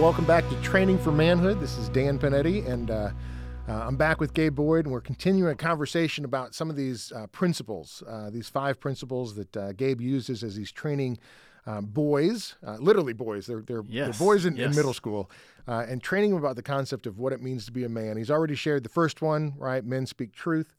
Welcome back to Training for Manhood. This is Dan Panetti, and uh, uh, I'm back with Gabe Boyd, and we're continuing a conversation about some of these uh, principles, uh, these five principles that uh, Gabe uses as he's training uh, boys, literally boys. They're, they're, yes. they're boys in, yes. in, middle school, and training them about the concept of what it means to be a man. He's already shared the first one, right? Men speak truth.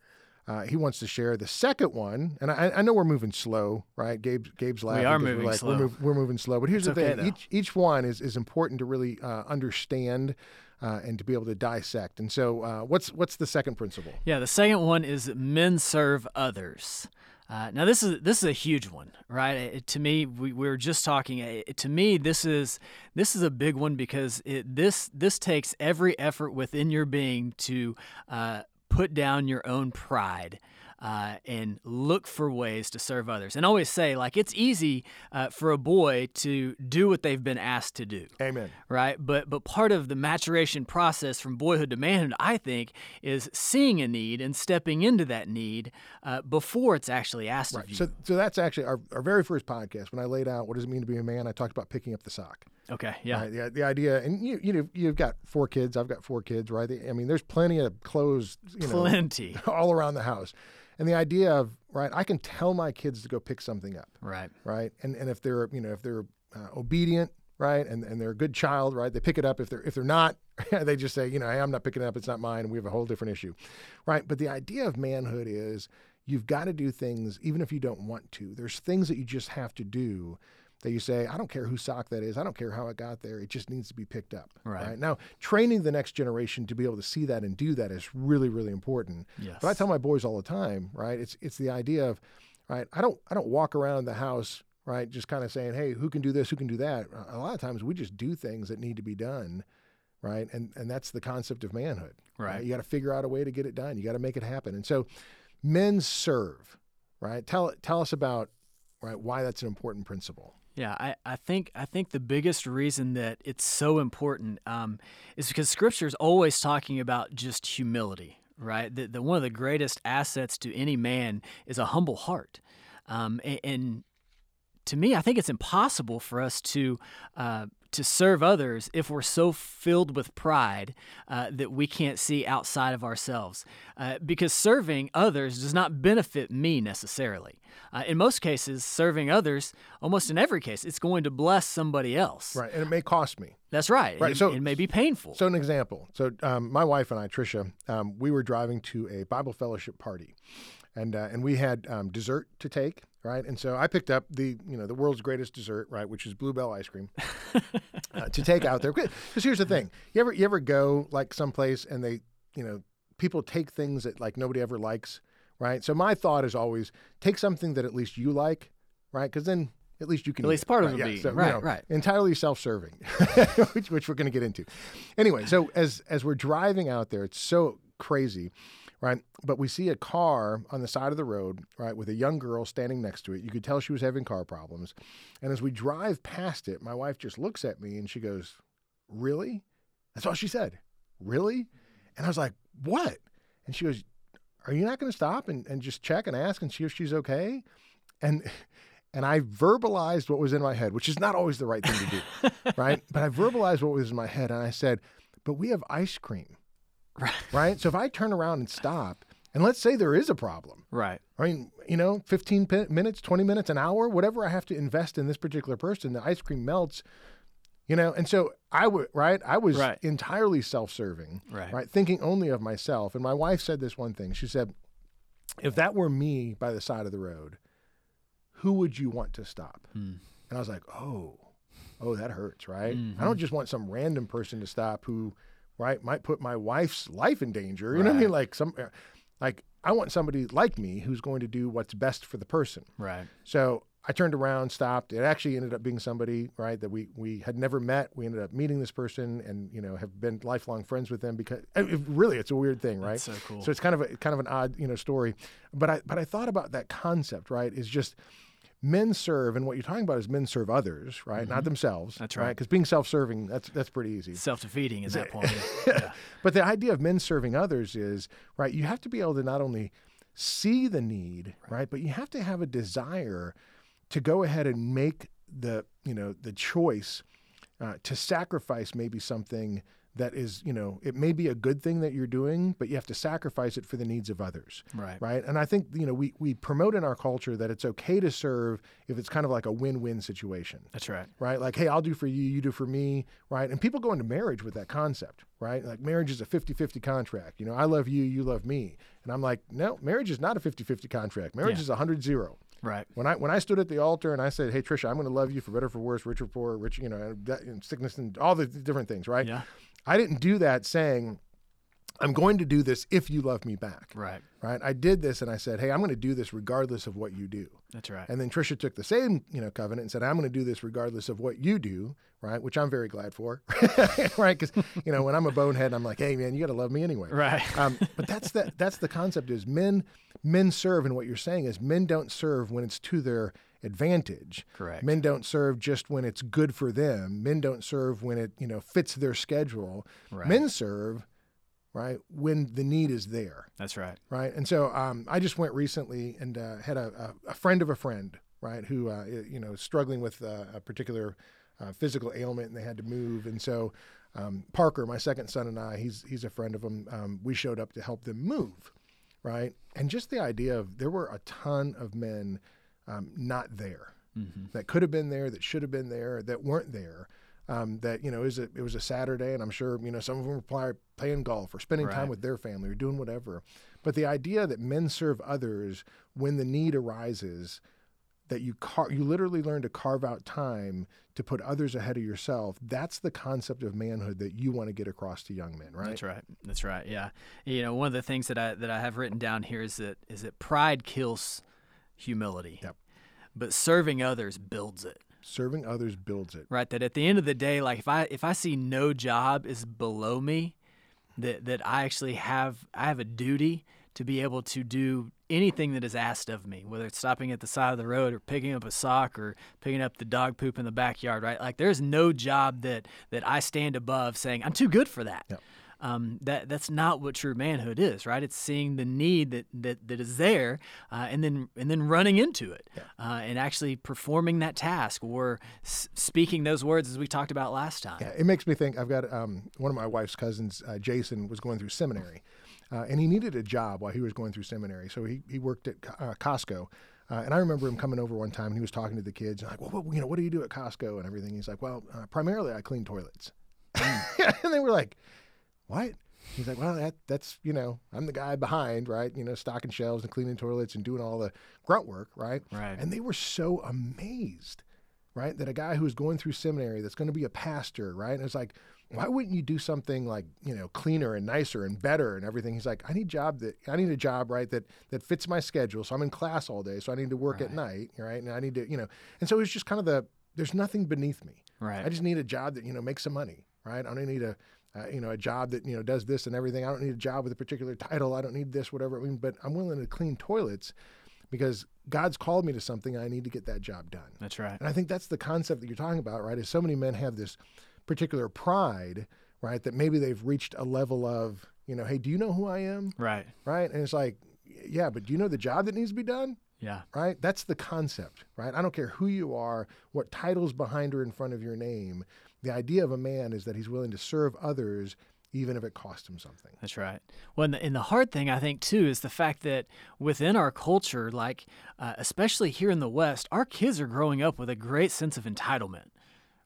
Uh, he wants to share the second one, and I, I, know we're moving slow, right? Gabe, Gabe's laughing. We are moving we're like, slow. We're, move, we're, moving slow, but here's it's the okay, thing: each each one is is important to really uh, understand. Uh, and to be able to dissect. And so, uh, what's what's the second principle? Yeah, the second one is men serve others. Uh, now this is this is a huge one, right? It, to me, we, we were just talking. It, to me, this is this is a big one because it, this this takes every effort within your being to uh, put down your own pride uh, and look for ways to serve others. And always say, like, it's easy uh, for a boy to do what they've been asked to do. Amen. Right? But but part of the maturation process from boyhood to manhood, I think, is seeing a need and stepping into that need uh, before it's actually asked right. of you. So, so that's actually our, our very first podcast. When I laid out what does it mean to be a man, I talked about picking up the sock. Okay. Yeah. Right? The, the idea, and you you know you've got four kids. I've got four kids. Right. I mean, there's plenty of clothes. You know, plenty all around the house. And the idea of right, I can tell my kids to go pick something up. Right. Right. And and if they're you know if they're uh, obedient, right, and and they're a good child, right, they pick it up. If they're if they're not, they just say you know hey, I'm not picking it up. It's not mine. We have a whole different issue, right? But the idea of manhood is you've got to do things even if you don't want to. There's things that you just have to do that you say, I don't care whose sock that is. I don't care how it got there. It just needs to be picked up. Right. right? Now, training the next generation to be able to see that and do that is really, really important. Yes. But I tell my boys all the time, right? It's it's the idea of, right? I don't I don't walk around the house, right, just kind of saying, hey, who can do this, who can do that. A lot of times we just do things that need to be done, right? And and that's the concept of manhood. Right. You got to figure out a way to get it done. You got to make it happen. And so, men serve, right? Tell tell us about right why that's an important principle. Yeah, I, I think I think the biggest reason that it's so important um, is because Scripture is always talking about just humility, right? That one of the greatest assets to any man is a humble heart, um, and, and, to me, I think it's impossible for us to uh, to serve others if we're so filled with pride uh, that we can't see outside of ourselves. Uh, because serving others does not benefit me necessarily. Uh, in most cases, serving others, almost in every case, it's going to bless somebody else. Right, and it may cost me. That's right. Right. It, so it may be painful. So, an example. So, um, my wife and I, Tricia, um, we were driving to a Bible fellowship party, and uh, and we had um, dessert to take, right? And so I picked up the you know the world's greatest dessert, right, which is Bluebell ice cream, uh, to take out there. Because here's the thing: you ever you ever go like someplace and they you know people take things that like nobody ever likes, right? So my thought is always take something that at least you like, right? Because then at least you can at least part right? of it yeah, being so, right, you know, right. entirely self-serving, which, which we're going to get into. Anyway, so as as we're driving out there, it's so crazy, right? But we see a car on the side of the road, right, with a young girl standing next to it. You could tell she was having car problems, and as we drive past it, my wife just looks at me and she goes, "Really?" That's all she said. Really? And I was like, "What?" And she goes, "Are you not going to stop and, and just check and ask and see if she's okay?" And and I verbalized what was in my head, which is not always the right thing to do, right? But I verbalized what was in my head, and I said, "But we have ice cream, right? Right? So if I turn around and stop, and let's say there is a problem, right? I mean, you know, fifteen minutes, twenty minutes, an hour, whatever I have to invest in this particular person, the ice cream melts." You know, and so I would, right? I was right. entirely self serving, right. right? Thinking only of myself. And my wife said this one thing. She said, if that were me by the side of the road, who would you want to stop? Hmm. And I was like, oh, oh, that hurts, right? Mm-hmm. I don't just want some random person to stop who, right, might put my wife's life in danger. You right. know what I mean? Like some, uh, like I want somebody like me who's going to do what's best for the person. Right. So I turned around, stopped. It actually ended up being somebody, right, that we we had never met. We ended up meeting this person, and you know, have been lifelong friends with them because it, really, it's a weird thing, right? That's so cool. So it's kind of a kind of an odd, you know, story. But I but I thought about that concept, right? Is just men serve, and what you're talking about is men serve others, right, not themselves. Mm-hmm. That's right. Because being self-serving, that's that's pretty easy. Self defeating at that point. yeah. But the idea of men serving others is right. You have to be able to not only see the need, right, but you have to have a desire to go ahead and make the you know the choice uh, to sacrifice maybe something that is you know it may be a good thing that you're doing but you have to sacrifice it for the needs of others Right. right and i think you know we we promote in our culture that it's okay to serve if it's kind of like a win-win situation That's right. right? Like, hey, I'll do for you, you do for me, right? And people go into marriage with that concept, right? Like, marriage is a 50 50 contract. You know, I love you, you love me. And I'm like, no, marriage is not a 50 50 contract. Marriage Yeah. is 100 0. Right. When I when I stood at the altar and I said, "Hey Trisha, I'm going to love you for better for worse, rich or poor, rich, you know, and sickness and all the different things," right? Yeah. I didn't do that saying, "I'm going to do this if you love me back," Right. right? I did this and I said, "Hey, I'm going to do this regardless of what you do." That's right. And then Trisha took the same, you know, covenant and said, "I'm going to do this regardless of what you do," right? Which I'm very glad for, right? Because you know, when I'm a bonehead, I'm like, "Hey, man, you got to love me anyway." Right. Um, but that's the that's the concept is men men serve, and what you're saying is men don't serve when it's to their advantage. Correct. Men don't serve just when it's good for them. Men don't serve when it you know fits their schedule. Right. Men serve, right, when the need is there That's right. right? And so um, I just went recently and uh, had a, a, friend of a friend, right, who uh, you know struggling with uh, a particular uh, physical ailment, and they had to move. And so um, Parker, my second son, and I, he's he's a friend of them. Um, we showed up to help them move, right? And just the idea of there were a ton of men um, not there that could have been there, that should have been there, that weren't there. Um, that you know, is it was a, it was a Saturday, and I'm sure you know some of them were playing golf or spending time with their family or doing whatever. But the idea that men serve others when the need arises, that you car- you literally learn to carve out time to put others ahead of yourself. That's the concept of manhood that you want to get across to young men, right? That's right. That's right. Yeah. You know, one of the things that I that I have written down here is that is that pride kills humility. Yep. But serving others builds it. Serving others builds it. Right. That at the end of the day, like if I if I see no job is below me, that that I actually have I have a duty to be able to do anything that is asked of me, whether it's stopping at the side of the road or picking up a sock or picking up the dog poop in the backyard, right? Like there's no job that that I stand above saying I'm too good for that. Yep. Um, that that's not what true manhood is, right? It's seeing the need that that, that is there, uh, and then and then running into it, uh, and actually performing that task or s- speaking those words as we talked about last time. Yeah, it makes me think. I've got um, one of my wife's cousins, uh, Jason, was going through seminary, uh, and he needed a job while he was going through seminary. So he, he worked at uh, Costco, uh, and I remember him coming over one time and he was talking to the kids, and like, well, what, you know, what do you do at Costco and everything? He's like, well, uh, primarily I clean toilets, and they were like, what? He's like, well, that that's you know, I'm the guy behind, right? You know, stocking shelves and cleaning toilets and doing all the grunt work, right? Right. And they were so amazed, right, that a guy who was going through seminary that's going to be a pastor, right? And it's like, why wouldn't you do something like you know cleaner and nicer and better and everything? He's like, I need job that I need a job, right, that that fits my schedule. So I'm in class all day, so I need to work at night, right? And I need to, you know, and so it's just kind of the there's nothing beneath me. Right. I just need a job that you know makes some money, right? I don't need a uh, you know a job that you know does this and everything. I don't need a job with a particular title. I don't need this, whatever. I mean, but I'm willing to clean toilets because God's called me to something. I need to get that job done. That's right. And I think that's the concept that you're talking about, right? Is so many men have this particular pride, right? That maybe they've reached a level of, you know, hey, do you know who I am? Right. Right? And it's like, yeah, but do you know the job that needs to be done? Yeah. right? That's the concept, right? I don't care who you are, what titles behind or in front of your name. The idea of a man is that he's willing to serve others even if it costs him something. That's right. Well, and the, and the hard thing I think too is the fact that within our culture, like uh, especially here in the West, our kids are growing up with a great sense of entitlement.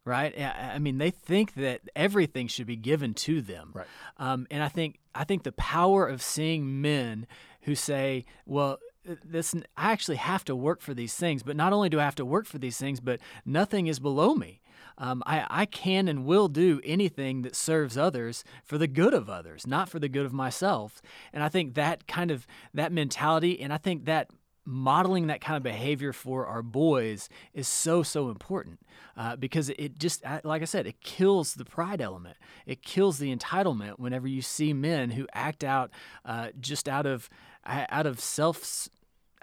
Right. I mean, they think that everything should be given to them. Right. Um, and I think I think the power of seeing men who say, "Well, this I actually have to work for these things, but not only do I have to work for these things, but nothing is below me." Um, I, I can and will do anything that serves others for the good of others, not for the good of myself. And I think that kind of that mentality, and I think that modeling that kind of behavior for our boys is so so important uh, because it just like i said it kills the pride element it kills the entitlement whenever you see men who act out uh, just out of out of self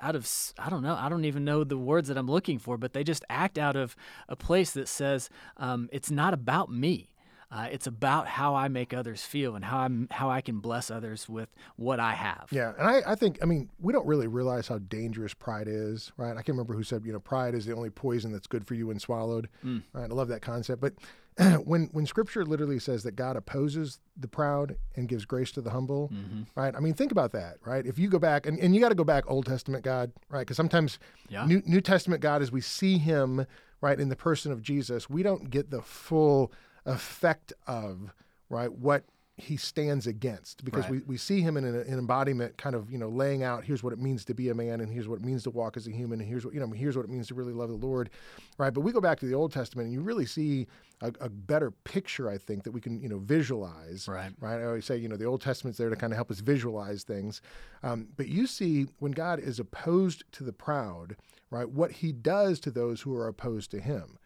out of I don't know I don't even know the words that I'm looking for, but they just act out of a place that says um, it's not about me. Uh, it's about how I make others feel and how I'm how I can bless others with what I have. Yeah, and I, I think I mean we don't really realize how dangerous pride is, right? I can't remember who said you know pride is the only poison that's good for you when swallowed. Mm. Right, I love that concept. But when when Scripture literally says that God opposes the proud and gives grace to the humble, mm-hmm. right? I mean, think about that, right? If you go back and, and you got to go back Old Testament God, right? Because sometimes yeah. New, New Testament God, as we see Him, right, in the person of Jesus, we don't get the full effect of right what he stands against because right. we, we see him in an, an, embodiment kind of you know laying out here's what it means to be a man and here's what it means to walk as a human and here's what you know here's what it means to really love the lord right? But we go back to the old testament and you really see a, a better picture i think that we can you know visualize right. right? I always say you know the old testament's there to kind of help us visualize things. Um, but you see when god is opposed to the proud right what he does to those who are opposed to him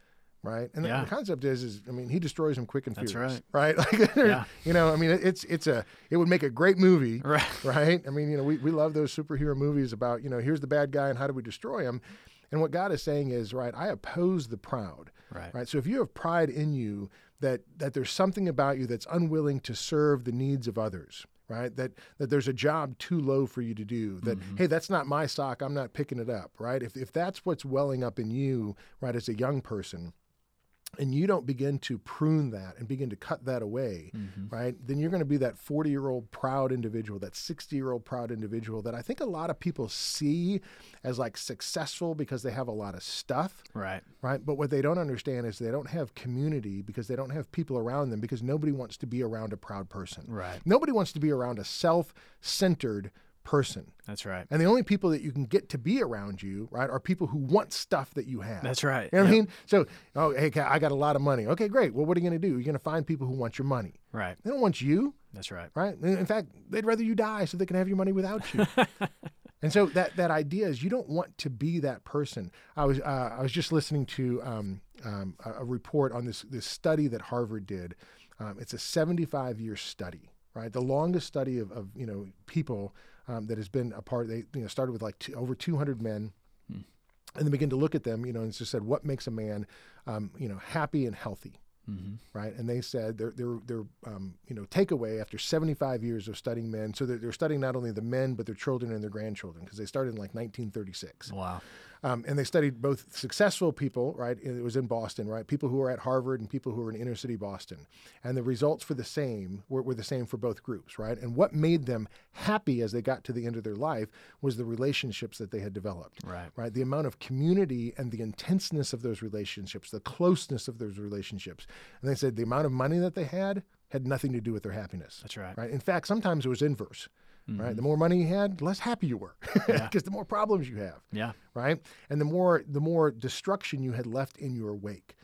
right? And yeah. the, the, concept is, is I mean, he destroys them quick and That's furious, right? Right? Like, yeah. you know, I mean, it's it's a it would make a great movie, right? Right? I mean, you know, we we love those superhero movies about you know here's the bad guy and how do we destroy him, and what God is saying is, right? I oppose the proud, right? Right. So if you have pride in you that that there's something about you that's unwilling to serve the needs of others, right? That that there's a job too low for you to do. That mm-hmm. hey, that's not my sock. I'm not picking it up, right? If if that's what's welling up in you, right, as a young person, and you don't begin to prune that and begin to cut that away, mm-hmm. right? Then you're going to be that 40 year old proud individual, that 60 year old proud individual that I think a lot of people see as like successful because they have a lot of stuff. Right. Right. But what they don't understand is they don't have community because they don't have people around them because nobody wants to be around a proud person. Right. Nobody wants to be around a self centered person. That's right. And the only people that you can get to be around you, right, are people who want stuff that you have. That's right. You know what yep. I mean? So, oh, hey, I got a lot of money. Okay, great. Well, what are you going to do? You're going to find people who want your money. Right. They don't want you. That's right. Right. In fact, they'd rather you die so they can have your money without you. and so that that idea is you don't want to be that person. I was uh, I was just listening to um, um, a, a, report on this this study that Harvard did. Um, it's a 75 year study, right? The longest study of, of you know people um, that has been a part. They you know started with like two, over 200 men, hmm. and then begin to look at them. You know, and just said what makes a man, um, you know, happy and healthy. Mm-hmm. Right, and they said their their their um, you know takeaway after 75 years of studying men, so they're, they're studying not only the men but their children and their grandchildren because they started in like 1936. Wow. Um, and they studied both successful people, right? It was in Boston, right? People who were at Harvard and people who were in inner city Boston. And the results for the same were, were the same for both groups, right? And what made them happy as they got to the end of their life was the relationships that they had developed, right? Right. The amount of community and the intenseness of those relationships, the closeness of those relationships. And they said the amount of money that they had had nothing to do with their happiness. That's right. Right. In fact, sometimes it was inverse. Mm-hmm. Right. The more money you had, the less happy you were, because yeah. the more problems you have. Yeah. Right. And the more the more destruction you had left in your wake.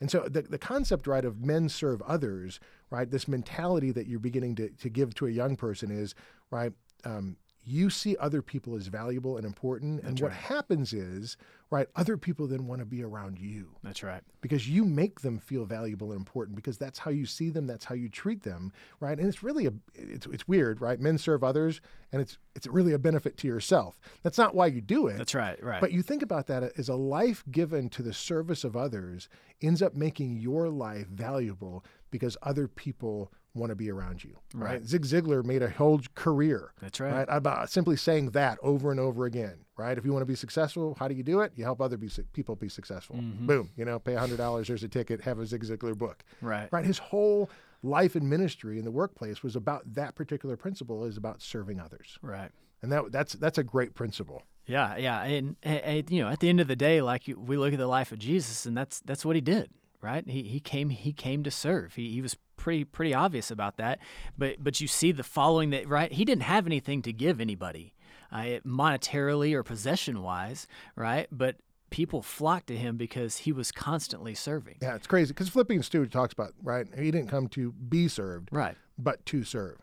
And so the, the concept, right, of men serve others, right, this mentality that you're beginning to, to give to a young person is, right, um, you see other people as valuable and important. That's and what right. happens is, right, other people then want to be around you. That's right. Because you make them feel valuable and important because that's how you see them, that's how you treat them, right? And it's really a it's, it's weird, right? Men serve others and it's it's really a benefit to yourself. That's not why you do it. That's right, right. But you think about that as a life given to the service of others ends up making your life valuable because other people want to be around you. Right. right. Zig Ziglar made a whole career. That's right. right. About simply saying that over and over again. Right. If you want to be successful, how do you do it? You help other be, people be successful. Mm-hmm. Boom. You know, pay hundred dollars. There's a ticket. Have a Zig Ziglar book. Right. Right. His whole life and ministry in the workplace was about that particular principle. Is about serving others. Right. And that that's that's a great principle. Yeah, yeah, and, and, you know, at the end of the day, like we look at the life of Jesus, and that's that's what he did, right? He he came he came to serve. He he was pretty pretty obvious about that. But but you see the following that right. He didn't have anything to give anybody, uh, monetarily or possession wise, right? But people flocked to him because he was constantly serving. Yeah, it's crazy because Philippians 2 talks about, right? He didn't come to be served, right, but to serve,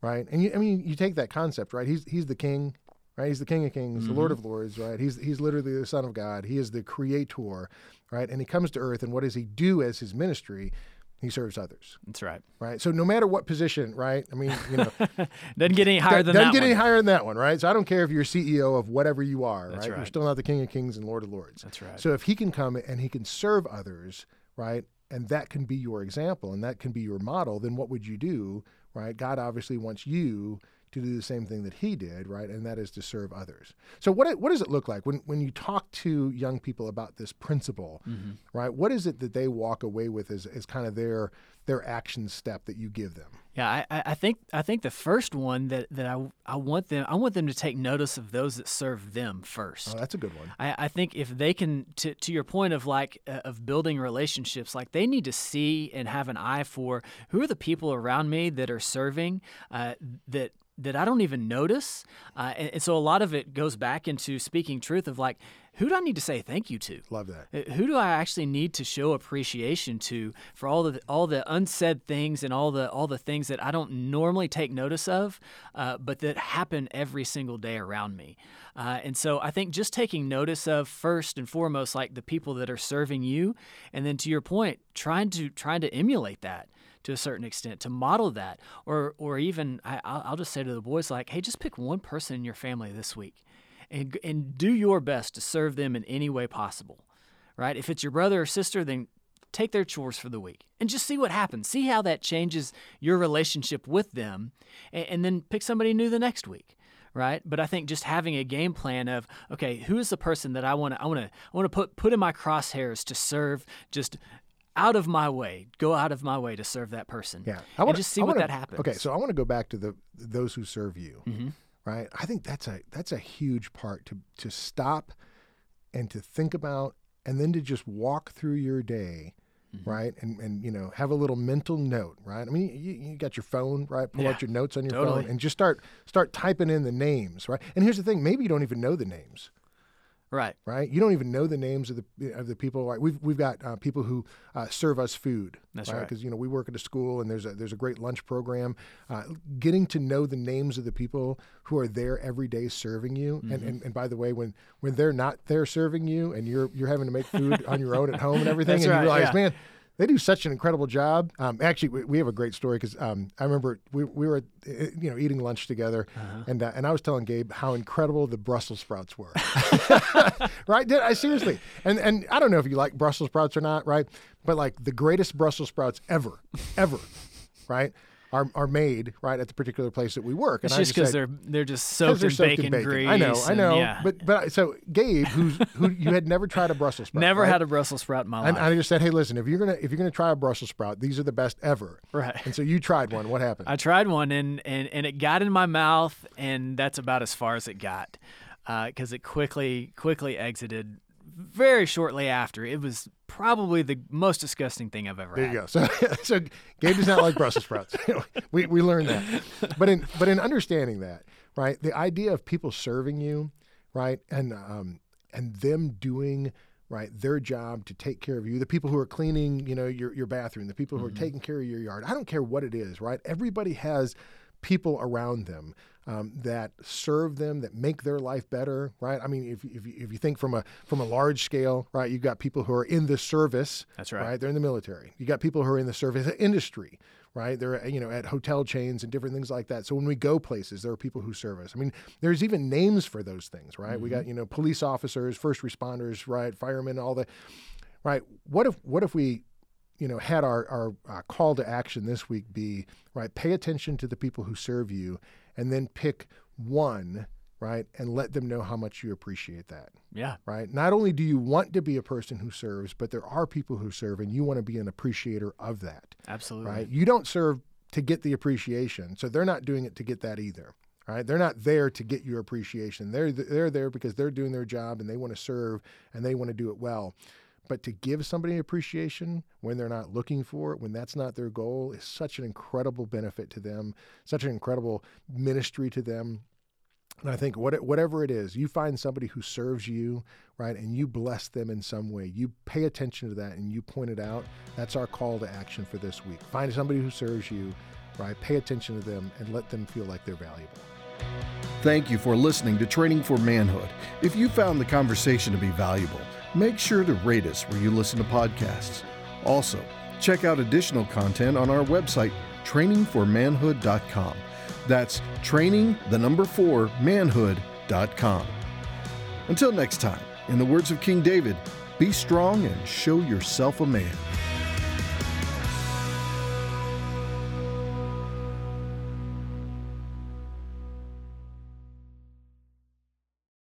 right? And you, I mean, you take that concept, right? He's he's the king, right? He's the King of Kings, the Lord of Lords, right? He's he's literally the Son of God. He is the Creator, right? And he comes to Earth, and what does he do as his ministry? He serves others, That's right. right? So no matter what position, right? I mean, you know, Doesn't get any higher than doesn't that get one. any higher than that one, right? So I don't care if you're CEO of whatever you are, That's right? You're still not the King of Kings and Lord of Lords. That's right. So if he can come and he can serve others, right, and that can be your example and that can be your model, then what would you do, right? God obviously wants you to do the same thing that he did, right? And that is to serve others. So what it- what does it look like when when you talk to young people about this principle, Mm-hmm. right? What is it that they walk away with as, as kind of their their action step that you give them? Yeah, I, I I think I think the first one that, that I, I want them I want them to take notice of those that serve them first. Oh, that's a good one. I, I think if they can, to, to your point of like uh, of building relationships, like they need to see and have an eye for who are the people around me that are serving uh, that that I don't even notice, uh, and, and so a lot of it goes back into speaking truth of like who do I need to say thank you to? Love that. Uh, Who do I actually need to show appreciation to for all the all the unsaid things and all the all the things that I don't normally take notice of, uh, but that happen every single day around me? Uh, and so I think just taking notice of first and foremost, like the people that are serving you, and then to your point, trying to trying to emulate that to a certain extent to model that, or or even I, I'll just say to the boys like, hey, just pick one person in your family this week and, and do your best to serve them in any way possible, right? If it's your brother or sister, then take their chores for the week and just see what happens. See how that changes your relationship with them, and, and then pick somebody new the next week. Right, but I think just having a game plan of okay, who is the person that I want to I want to I want to put put in my crosshairs to serve just out of my way, go out of my way to serve that person. Yeah, I want to just see what wanna- that happens. Okay, so I want to go back to the those who serve you, Mhm. right? I think that's a that's a huge part to to stop and to think about, and then to just walk through your day, Mm-hmm. right? And and you know have a little mental note, right? I mean, you, you got your phone, right? Pull out your notes on your totally. phone and just start start typing in the names, right? And here's the thing: maybe you don't even know the names right, right? You don't even know the names of the of the people. Right? We've we've got uh, people who uh, serve us food. That's right. Because you know we work at a school and there's a there's a great lunch program. Uh, getting to know the names of the people who are there every day serving you. And, Mm-hmm. and and by the way, when when they're not there serving you and you're you're having to make food on your own at home and everything, That's and right, you realize, yeah. man. They do such an incredible job. Um, actually, we, we have a great story because um, I remember we, we were, uh, you know, eating lunch together, Uh-huh. and uh, and I was telling Gabe how incredible the Brussels sprouts were. right? Did I seriously? And and I don't know if you like Brussels sprouts or not, right? But like the greatest Brussels sprouts ever, ever, right? Are, are made right at the particular place that we work. it's and I just because they're they're just soaked, they're in, soaked bacon in bacon. grease. I know, I and- know. yeah. But but so Gabe, who's who you had never tried a Brussels sprout, Never right? had a Brussels sprout in my life. And I just said, hey, listen, if you're gonna if you're gonna try a Brussels sprout, these are the best ever. Right. And so you tried one. What happened? I tried one and, and, and it got in my mouth, and that's about as far as it got, uh, because it quickly quickly exited very shortly after. It was probably the most disgusting thing I've ever There had. you go. So, so Gabe does not like Brussels sprouts. we, we learned that. But in but in understanding that, right, the idea of people serving you, right, and um, and them doing right their job to take care of you, the people who are cleaning, you know, your your bathroom, the people who are taking care of your yard. I don't care what it is, right? Everybody has people around them um, that serve them, that make their life better, right? I mean, if, if, you- if you think from a from a large scale, right, you've got people who are in the service, That's right. right? They're in the military. You got people who are in the service industry, right? They're you know at hotel chains and different things like that. So when we go places, there are people who serve us. I mean, there's even names for those things, right? We got you know police officers, first responders, right, firemen, all the, right? What if what if we you know, had our, our uh, call to action this week be right, pay attention to the people who serve you, and then pick one, right, and let them know how much you appreciate that, Yeah. right? Not only do you want to be a person who serves, but there are people who serve, and you want to be an appreciator of that, Absolutely. right? You don't serve to get the appreciation, so they're not doing it to get that either. Right? They're not there to get your appreciation. They're they're there because they're doing their job and they want to serve and they want to do it well. But to give somebody appreciation when they're not looking for it, when that's not their goal, is such an incredible benefit to them, such an incredible ministry to them. And I think what, whatever it is, you find somebody who serves you, right, and you bless them in some way. You pay attention to that and you point it out. That's our call to action for this week. Find somebody who serves you, right? Pay attention to them and let them feel like they're valuable. Thank you for listening to Training for Manhood. If you found the conversation to be valuable, make sure to rate us where you listen to podcasts. Also, check out additional content on our website, training4manhood.com. That's training, the number four, manhood.com. Until next time, in the words of King David, be strong and show yourself a man.